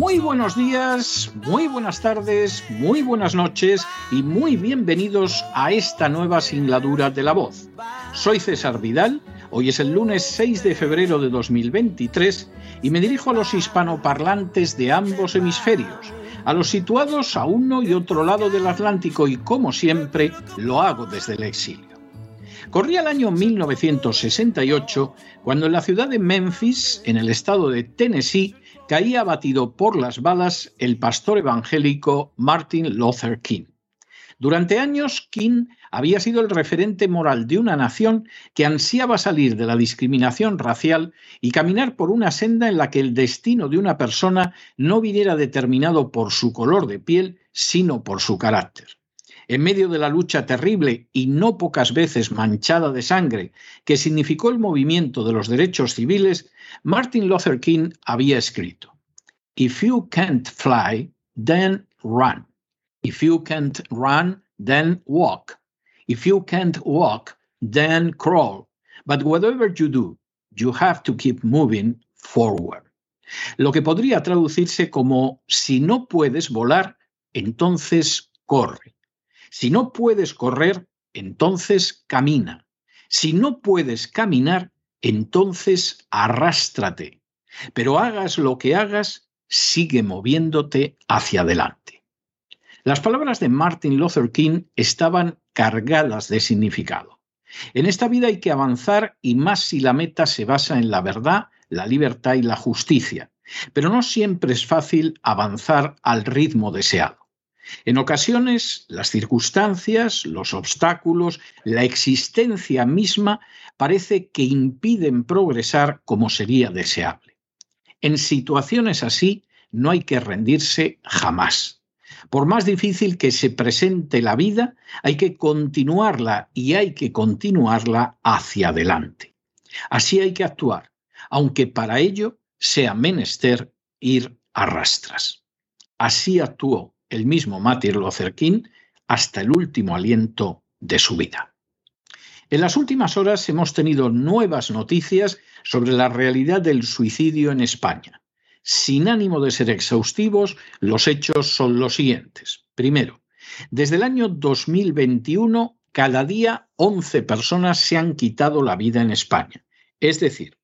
Muy buenos días, muy buenas tardes, muy buenas noches y muy bienvenidos a esta nueva singladura de la voz. Soy César Vidal, hoy es el lunes 6 de febrero de 2023 y me dirijo a los hispanoparlantes de ambos hemisferios, a los situados a uno y otro lado del Atlántico y como siempre lo hago desde el exilio. Corría el año 1968 cuando en la ciudad de Memphis, en el estado de Tennessee, caía abatido por las balas el pastor evangélico Martin Luther King. Durante años, King había sido el referente moral de una nación que ansiaba salir de la discriminación racial y caminar por una senda en la que el destino de una persona no viniera determinado por su color de piel, sino por su carácter en medio de la lucha terrible y no pocas veces manchada de sangre que significó el movimiento de los derechos civiles, Martin Luther King había escrito, If you can't fly, then run. If you can't run, then walk. If you can't walk, then crawl. But whatever you do, you have to keep moving forward. Lo que podría traducirse como, si no puedes volar, entonces corre. Si no puedes correr, entonces camina. Si no puedes caminar, entonces arrástrate. Pero hagas lo que hagas, sigue moviéndote hacia adelante. Las palabras de Martin Luther King estaban cargadas de significado. En esta vida hay que avanzar y más si la meta se basa en la verdad, la libertad y la justicia. Pero no siempre es fácil avanzar al ritmo deseado. En ocasiones, las circunstancias, los obstáculos, la existencia misma parece que impiden progresar como sería deseable. En situaciones así, no hay que rendirse jamás. Por más difícil que se presente la vida, hay que continuarla y hay que continuarla hacia adelante. Así hay que actuar, aunque para ello sea menester ir a rastras. Así actuó el mismo Martin Luther hasta el último aliento de su vida. En las últimas horas hemos tenido nuevas noticias sobre la realidad del suicidio en España. Sin ánimo de ser exhaustivos, los hechos son los siguientes. Primero, desde el año 2021, cada día 11 personas se han quitado la vida en España. Es decir,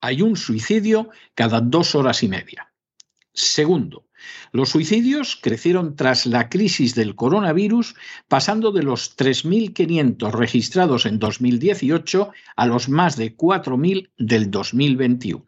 hay un suicidio cada dos horas y media. Segundo, los suicidios crecieron tras la crisis del coronavirus, pasando de los 3.500 registrados en 2018 a los más de 4.000 del 2021.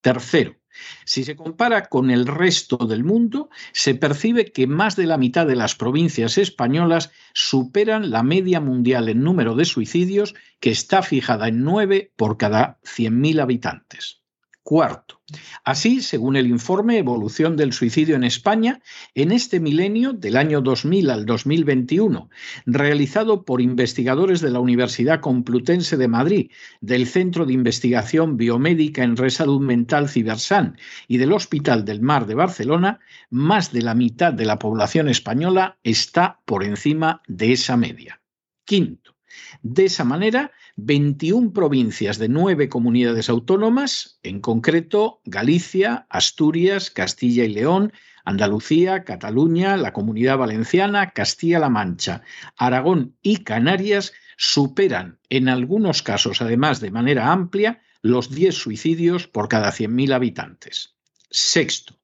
Tercero, si se compara con el resto del mundo, se percibe que más de la mitad de las provincias españolas superan la media mundial en número de suicidios, que está fijada en 9 por cada 100.000 habitantes. Cuarto, así, según el informe Evolución del Suicidio en España, en este milenio, del año 2000 al 2021, realizado por investigadores de la Universidad Complutense de Madrid, del Centro de Investigación Biomédica en Resalud Mental Cibersan y del Hospital del Mar de Barcelona, más de la mitad de la población española está por encima de esa media. Quinto, de esa manera, 21 provincias de nueve comunidades autónomas, en concreto Galicia, Asturias, Castilla y León, Andalucía, Cataluña, la Comunidad Valenciana, Castilla-La Mancha, Aragón y Canarias, superan en algunos casos, además de manera amplia, los 10 suicidios por cada 100.000 habitantes. Sexto,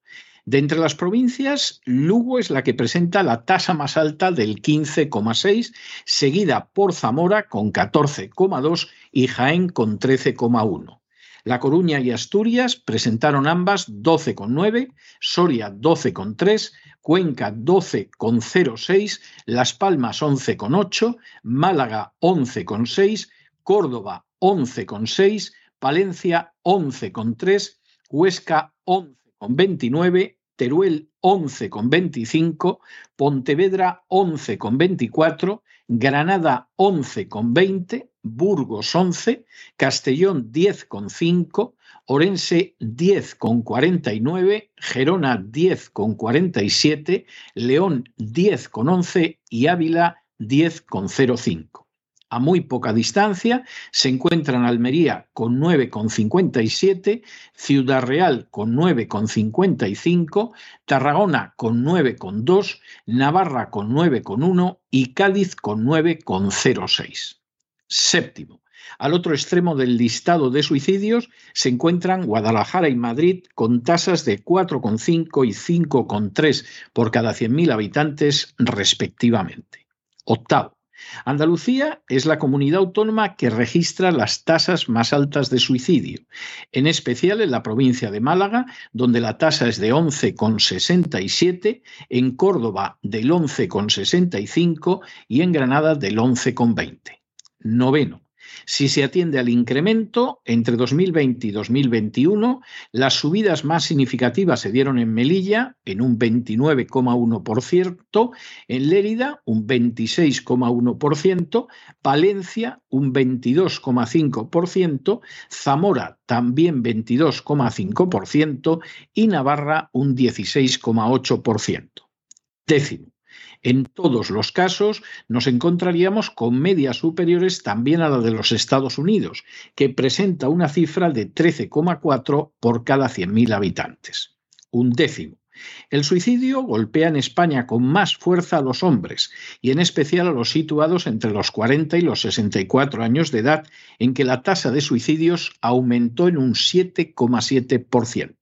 De entre las provincias, Lugo es la que presenta la tasa más alta del 15,6, seguida por Zamora con 14,2 y Jaén con 13,1. La Coruña y Asturias presentaron ambas 12,9, Soria 12,3, Cuenca 12,06, Las Palmas 11,8, Málaga 11,6, Córdoba 11,6, Palencia 11,3, Huesca 11,29, Teruel 11,25, Pontevedra 11,24, Granada 11,20, Burgos 11, Castellón 10,5, Orense 10,49, Gerona 10,47, León 10,11 y Ávila 10,05. A muy poca distancia se encuentran Almería con 9,57, Ciudad Real con 9,55, Tarragona con 9,2, Navarra con 9,1 y Cádiz con 9,06. Séptimo. Al otro extremo del listado de suicidios se encuentran Guadalajara y Madrid con tasas de 4,5 y 5,3 por cada 100.000 habitantes respectivamente. Octavo. Andalucía es la comunidad autónoma que registra las tasas más altas de suicidio, en especial en la provincia de Málaga, donde la tasa es de 11,67, en Córdoba del 11,65 y en Granada del 11,20. Noveno. Si se atiende al incremento, entre 2020 y 2021, las subidas más significativas se dieron en Melilla, en un 29,1%, en Lérida, un 26,1%, Palencia, un 22,5%, Zamora, también 22,5% y Navarra, un 16,8%. Décimo. En todos los casos nos encontraríamos con medias superiores también a la de los Estados Unidos, que presenta una cifra de 13,4 por cada 100.000 habitantes. Un décimo. El suicidio golpea en España con más fuerza a los hombres, y en especial a los situados entre los 40 y los 64 años de edad, en que la tasa de suicidios aumentó en un 7,7%.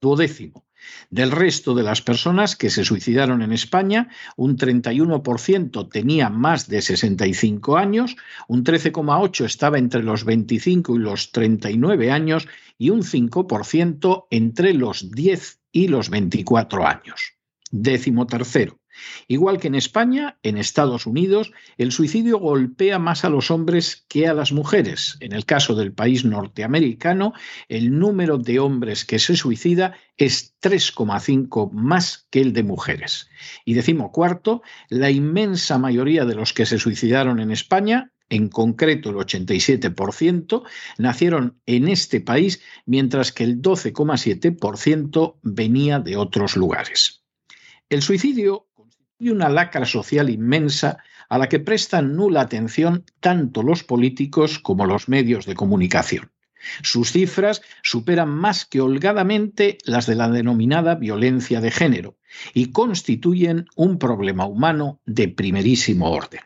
Duodécimo. Del resto de las personas que se suicidaron en España, un 31% tenía más de 65 años, un 13,8% estaba entre los 25 y los 39 años y un 5% entre los 10 y los 24 años. Décimo tercero. Igual que en España, en Estados Unidos, el suicidio golpea más a los hombres que a las mujeres. En el caso del país norteamericano, el número de hombres que se suicida es 3,5 más que el de mujeres. Y decimo cuarto, la inmensa mayoría de los que se suicidaron en España, en concreto el 87%, nacieron en este país, mientras que el 12,7% venía de otros lugares. El suicidio y una lacra social inmensa a la que prestan nula atención tanto los políticos como los medios de comunicación. Sus cifras superan más que holgadamente las de la denominada violencia de género y constituyen un problema humano de primerísimo orden.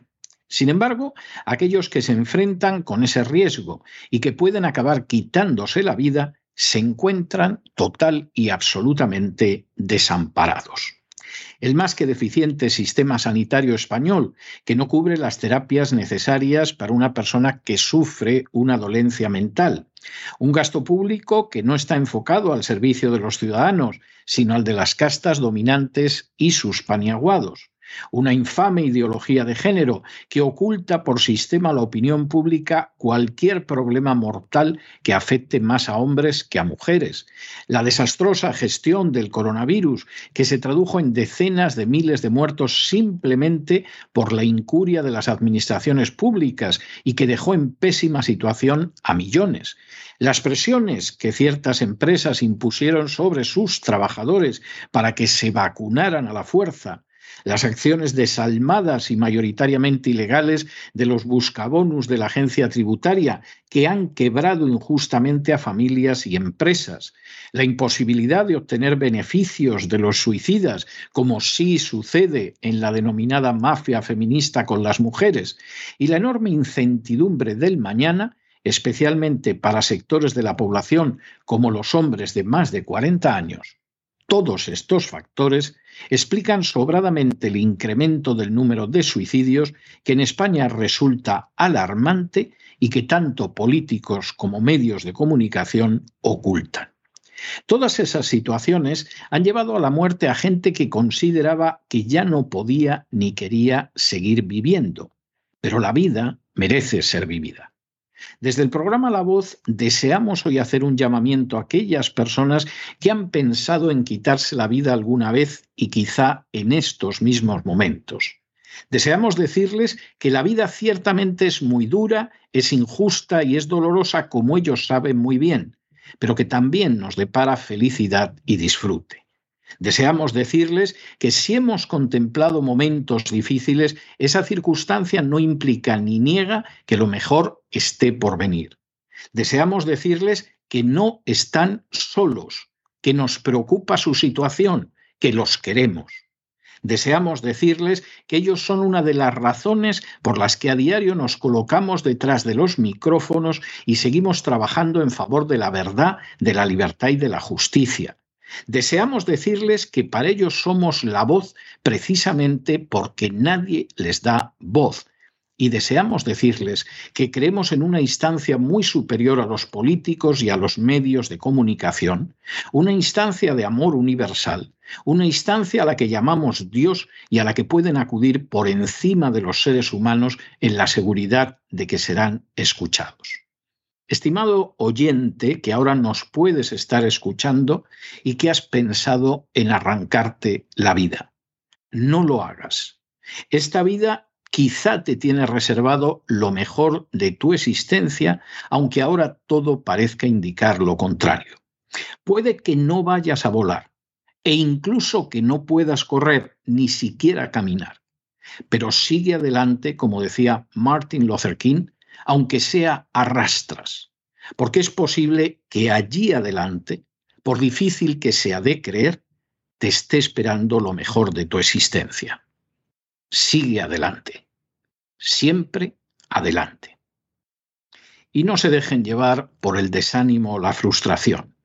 Sin embargo, aquellos que se enfrentan con ese riesgo y que pueden acabar quitándose la vida se encuentran total y absolutamente desamparados el más que deficiente sistema sanitario español, que no cubre las terapias necesarias para una persona que sufre una dolencia mental. Un gasto público que no está enfocado al servicio de los ciudadanos, sino al de las castas dominantes y sus paniaguados una infame ideología de género que oculta por sistema a la opinión pública cualquier problema mortal que afecte más a hombres que a mujeres, la desastrosa gestión del coronavirus que se tradujo en decenas de miles de muertos simplemente por la incuria de las administraciones públicas y que dejó en pésima situación a millones, las presiones que ciertas empresas impusieron sobre sus trabajadores para que se vacunaran a la fuerza, las acciones desalmadas y mayoritariamente ilegales de los buscabonus de la agencia tributaria, que han quebrado injustamente a familias y empresas, la imposibilidad de obtener beneficios de los suicidas, como sí sucede en la denominada mafia feminista con las mujeres, y la enorme incertidumbre del mañana, especialmente para sectores de la población como los hombres de más de 40 años, Todos estos factores explican sobradamente el incremento del número de suicidios que en España resulta alarmante y que tanto políticos como medios de comunicación ocultan. Todas esas situaciones han llevado a la muerte a gente que consideraba que ya no podía ni quería seguir viviendo, pero la vida merece ser vivida. Desde el programa La Voz deseamos hoy hacer un llamamiento a aquellas personas que han pensado en quitarse la vida alguna vez y quizá en estos mismos momentos. Deseamos decirles que la vida ciertamente es muy dura, es injusta y es dolorosa como ellos saben muy bien, pero que también nos depara felicidad y disfrute. Deseamos decirles que si hemos contemplado momentos difíciles, esa circunstancia no implica ni niega que lo mejor esté por venir. Deseamos decirles que no están solos, que nos preocupa su situación, que los queremos. Deseamos decirles que ellos son una de las razones por las que a diario nos colocamos detrás de los micrófonos y seguimos trabajando en favor de la verdad, de la libertad y de la justicia. Deseamos decirles que para ellos somos la voz precisamente porque nadie les da voz, y deseamos decirles que creemos en una instancia muy superior a los políticos y a los medios de comunicación, una instancia de amor universal, una instancia a la que llamamos Dios y a la que pueden acudir por encima de los seres humanos en la seguridad de que serán escuchados. Estimado oyente que ahora nos puedes estar escuchando y que has pensado en arrancarte la vida, no lo hagas. Esta vida quizá te tiene reservado lo mejor de tu existencia, aunque ahora todo parezca indicar lo contrario. Puede que no vayas a volar e incluso que no puedas correr ni siquiera caminar, pero sigue adelante, como decía Martin Luther King, aunque sea arrastras, porque es posible que allí adelante, por difícil que sea de creer, te esté esperando lo mejor de tu existencia sigue adelante, siempre adelante. Y no se dejen llevar por el desánimo o la frustración.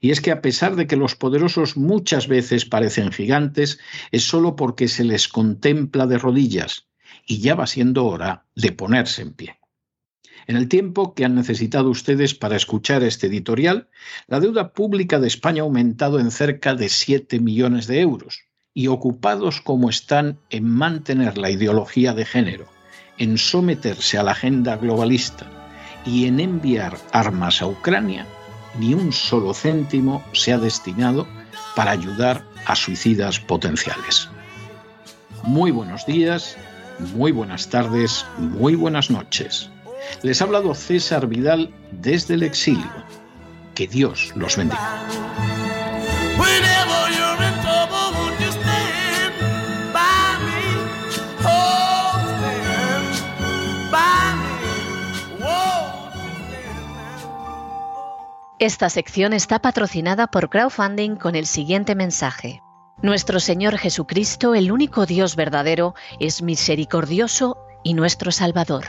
Y es que a pesar de que los poderosos muchas veces parecen gigantes, es solo porque se les contempla de rodillas y ya va siendo hora de ponerse en pie. En el tiempo que han necesitado ustedes para escuchar este editorial, la deuda pública de España ha aumentado en cerca de 7 millones de euros y ocupados como están en mantener la ideología de género, en someterse a la agenda globalista y en enviar armas a Ucrania, ni un solo céntimo se ha destinado para ayudar a suicidas potenciales. Muy buenos días, muy buenas tardes, muy buenas noches. Les ha hablado César Vidal desde el exilio. Que Dios los bendiga. Esta sección está patrocinada por crowdfunding con el siguiente mensaje. Nuestro Señor Jesucristo, el único Dios verdadero, es misericordioso y nuestro Salvador.